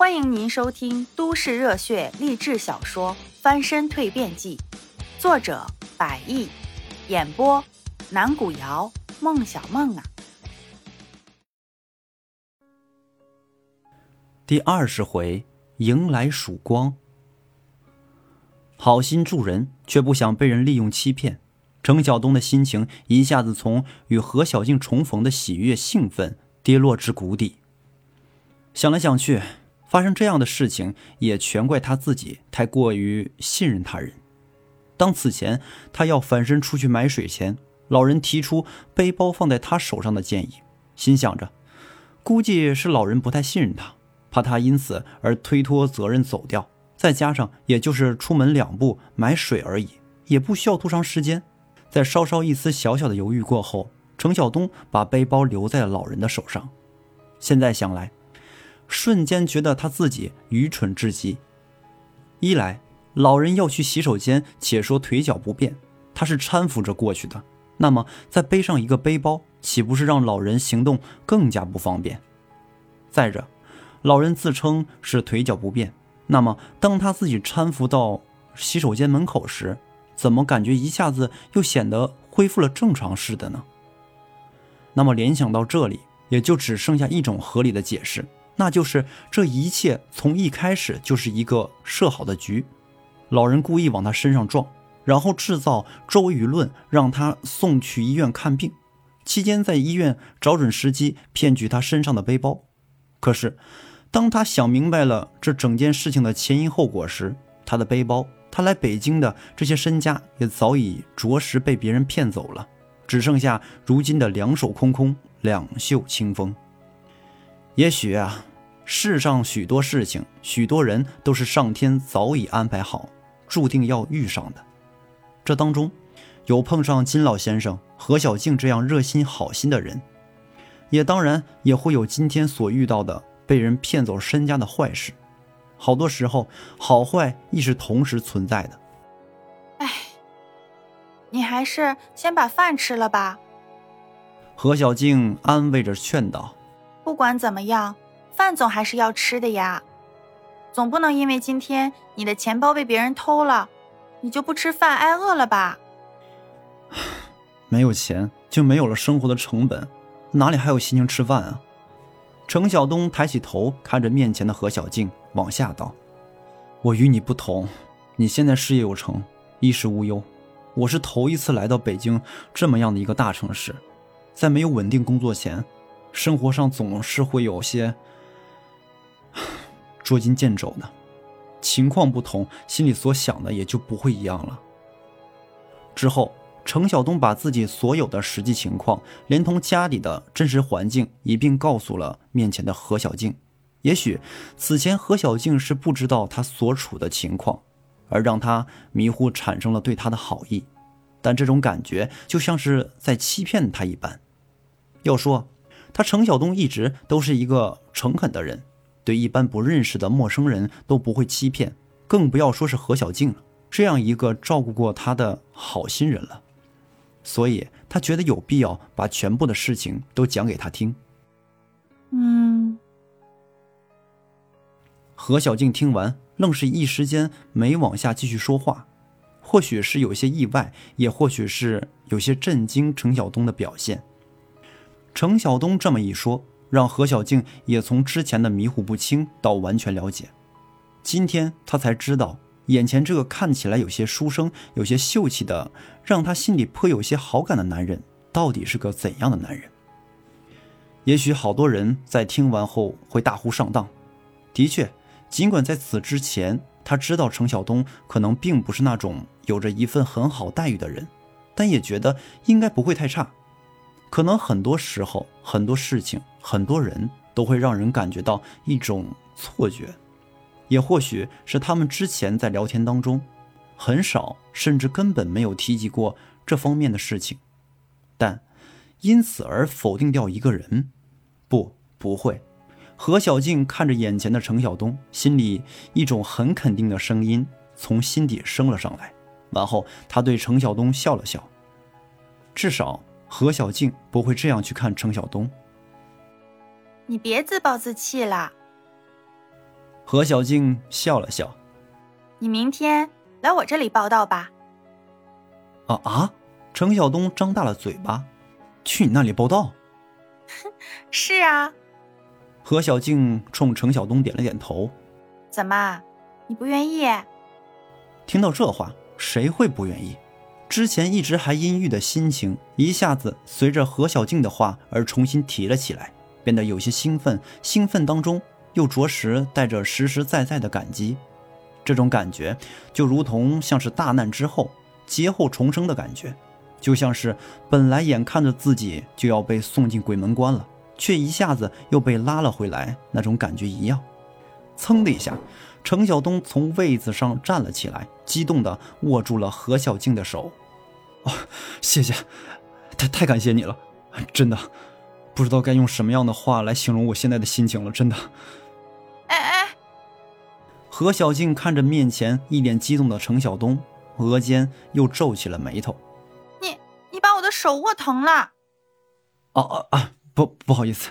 欢迎您收听都市热血励志小说《翻身蜕变记》，作者：百亿，演播：南古瑶、孟小梦啊。第二十回，迎来曙光。好心助人，却不想被人利用欺骗。程晓东的心情一下子从与何小静重逢的喜悦兴奋跌落至谷底。想来想去。发生这样的事情，也全怪他自己太过于信任他人。当此前他要翻身出去买水前，老人提出背包放在他手上的建议，心想着，估计是老人不太信任他，怕他因此而推脱责任走掉。再加上也就是出门两步买水而已，也不需要多长时间。在稍稍一丝小小的犹豫过后，程晓东把背包留在了老人的手上。现在想来。瞬间觉得他自己愚蠢至极。一来，老人要去洗手间，且说腿脚不便，他是搀扶着过去的，那么再背上一个背包，岂不是让老人行动更加不方便？再者，老人自称是腿脚不便，那么当他自己搀扶到洗手间门口时，怎么感觉一下子又显得恢复了正常似的呢？那么联想到这里，也就只剩下一种合理的解释。那就是这一切从一开始就是一个设好的局，老人故意往他身上撞，然后制造周围舆论，让他送去医院看病，期间在医院找准时机骗取他身上的背包。可是，当他想明白了这整件事情的前因后果时，他的背包，他来北京的这些身家也早已着实被别人骗走了，只剩下如今的两手空空，两袖清风。也许啊。世上许多事情，许多人都是上天早已安排好，注定要遇上的。这当中，有碰上金老先生、何小静这样热心好心的人，也当然也会有今天所遇到的被人骗走身家的坏事。好多时候，好坏亦是同时存在的。哎，你还是先把饭吃了吧。何小静安慰着劝道：“不管怎么样。”饭总还是要吃的呀，总不能因为今天你的钱包被别人偷了，你就不吃饭挨饿了吧？没有钱就没有了生活的成本，哪里还有心情吃饭啊？程晓东抬起头看着面前的何小静，往下道：“我与你不同，你现在事业有成，衣食无忧，我是头一次来到北京这么样的一个大城市，在没有稳定工作前，生活上总是会有些。”捉襟见肘的，情况不同，心里所想的也就不会一样了。之后，程晓东把自己所有的实际情况，连同家里的真实环境一并告诉了面前的何小静。也许此前何小静是不知道他所处的情况，而让他迷糊，产生了对他的好意。但这种感觉就像是在欺骗他一般。要说他程晓东一直都是一个诚恳的人。对一般不认识的陌生人都不会欺骗，更不要说是何小静了，这样一个照顾过他的好心人了。所以他觉得有必要把全部的事情都讲给他听。嗯。何小静听完，愣是一时间没往下继续说话，或许是有些意外，也或许是有些震惊程晓东的表现。程晓东这么一说。让何小静也从之前的迷糊不清到完全了解，今天她才知道，眼前这个看起来有些书生、有些秀气的，让她心里颇有些好感的男人，到底是个怎样的男人？也许好多人在听完后会大呼上当。的确，尽管在此之前他知道程晓东可能并不是那种有着一份很好待遇的人，但也觉得应该不会太差。可能很多时候，很多事情，很多人都会让人感觉到一种错觉，也或许是他们之前在聊天当中，很少甚至根本没有提及过这方面的事情，但因此而否定掉一个人，不，不会。何小静看着眼前的程晓东，心里一种很肯定的声音从心底升了上来，然后他对程晓东笑了笑，至少。何小静不会这样去看程晓东。你别自暴自弃了。何小静笑了笑：“你明天来我这里报道吧。”啊啊！程晓东张大了嘴巴：“去你那里报道？”“ 是啊。”何小静冲程晓东点了点头：“怎么，你不愿意？”听到这话，谁会不愿意？之前一直还阴郁的心情，一下子随着何小静的话而重新提了起来，变得有些兴奋。兴奋当中又着实带着实实在在的感激。这种感觉就如同像是大难之后劫后重生的感觉，就像是本来眼看着自己就要被送进鬼门关了，却一下子又被拉了回来那种感觉一样。噌的一下。程晓东从位子上站了起来，激动地握住了何小静的手。“哦，谢谢，太太感谢你了，真的，不知道该用什么样的话来形容我现在的心情了，真的。”哎哎，何小静看着面前一脸激动的程晓东，额间又皱起了眉头。“你你把我的手握疼了。”“哦哦啊！不不好意思。”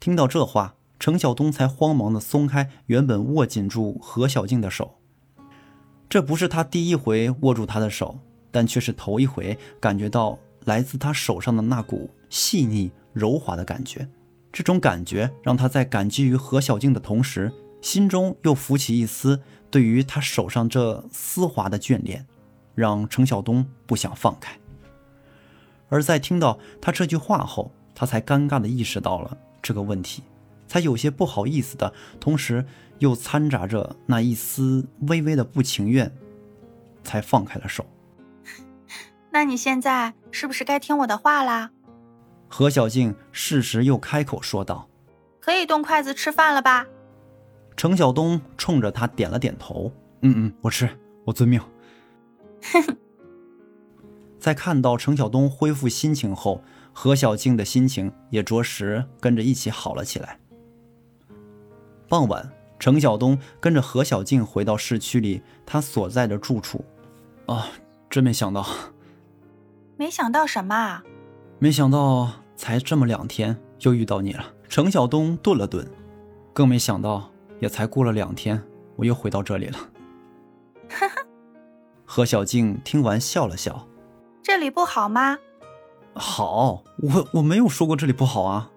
听到这话。程晓东才慌忙的松开原本握紧住何小静的手。这不是他第一回握住她的手，但却是头一回感觉到来自他手上的那股细腻柔滑的感觉。这种感觉让他在感激于何小静的同时，心中又浮起一丝对于他手上这丝滑的眷恋，让程晓东不想放开。而在听到他这句话后，他才尴尬的意识到了这个问题。才有些不好意思的同时，又掺杂着那一丝微微的不情愿，才放开了手。那你现在是不是该听我的话啦？何小静适时又开口说道：“可以动筷子吃饭了吧？”程晓东冲着他点了点头：“嗯嗯，我吃，我遵命。”在看到程晓东恢复心情后，何小静的心情也着实跟着一起好了起来。傍晚，程晓东跟着何小静回到市区里他所在的住处。啊，真没想到！没想到什么？没想到才这么两天就遇到你了。程晓东顿了顿，更没想到也才过了两天，我又回到这里了。呵呵。何小静听完笑了笑：“这里不好吗？”“好，我我没有说过这里不好啊。”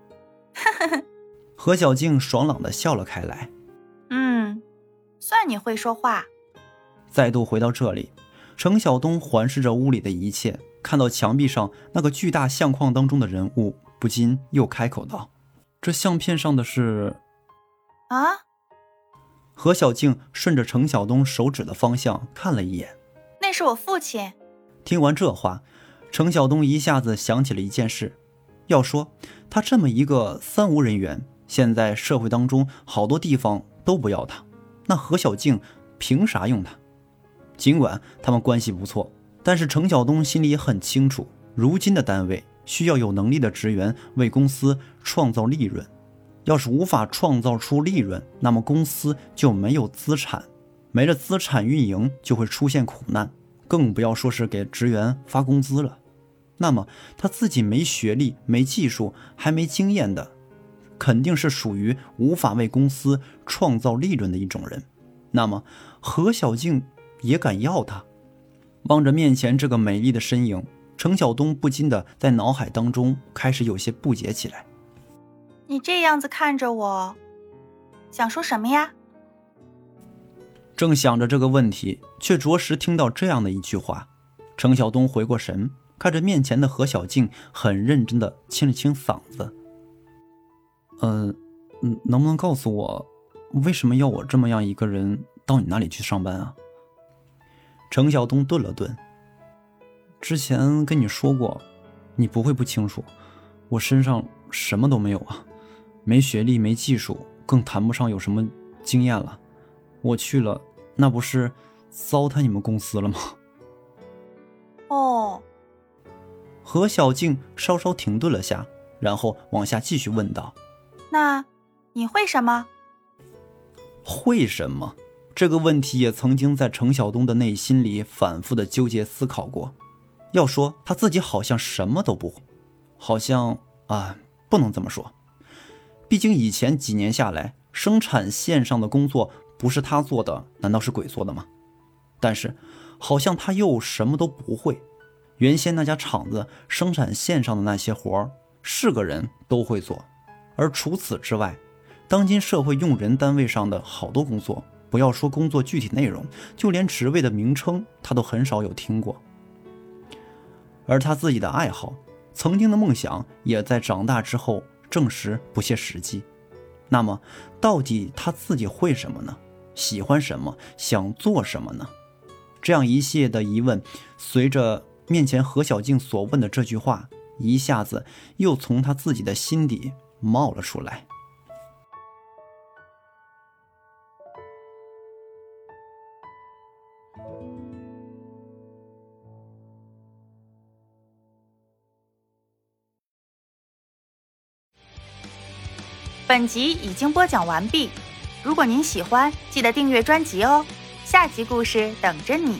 呵呵呵。何小静爽朗的笑了开来。嗯，算你会说话。再度回到这里，程晓东环视着屋里的一切，看到墙壁上那个巨大相框当中的人物，不禁又开口道：“这相片上的是……啊？”何小静顺着程晓东手指的方向看了一眼，那是我父亲。听完这话，程晓东一下子想起了一件事。要说他这么一个三无人员。现在社会当中好多地方都不要他，那何小静凭啥用他？尽管他们关系不错，但是程晓东心里也很清楚，如今的单位需要有能力的职员为公司创造利润。要是无法创造出利润，那么公司就没有资产，没了资产运营就会出现苦难，更不要说是给职员发工资了。那么他自己没学历、没技术、还没经验的。肯定是属于无法为公司创造利润的一种人，那么何小静也敢要他？望着面前这个美丽的身影，程晓东不禁的在脑海当中开始有些不解起来。你这样子看着我，想说什么呀？正想着这个问题，却着实听到这样的一句话。程晓东回过神，看着面前的何小静，很认真的清了清嗓子。嗯，能不能告诉我，为什么要我这么样一个人到你那里去上班啊？程晓东顿了顿。之前跟你说过，你不会不清楚，我身上什么都没有啊，没学历，没技术，更谈不上有什么经验了。我去了，那不是糟蹋你们公司了吗？哦。何小静稍稍停顿了下，然后往下继续问道。那你会什么？会什么？这个问题也曾经在程晓东的内心里反复的纠结思考过。要说他自己好像什么都不会，好像啊，不能这么说。毕竟以前几年下来，生产线上的工作不是他做的，难道是鬼做的吗？但是，好像他又什么都不会。原先那家厂子生产线上的那些活儿，是个人都会做。而除此之外，当今社会用人单位上的好多工作，不要说工作具体内容，就连职位的名称他都很少有听过。而他自己的爱好，曾经的梦想，也在长大之后证实不切实际。那么，到底他自己会什么呢？喜欢什么？想做什么呢？这样一系列的疑问，随着面前何小静所问的这句话，一下子又从他自己的心底冒了出来。本集已经播讲完毕，如果您喜欢，记得订阅专辑哦，下集故事等着你。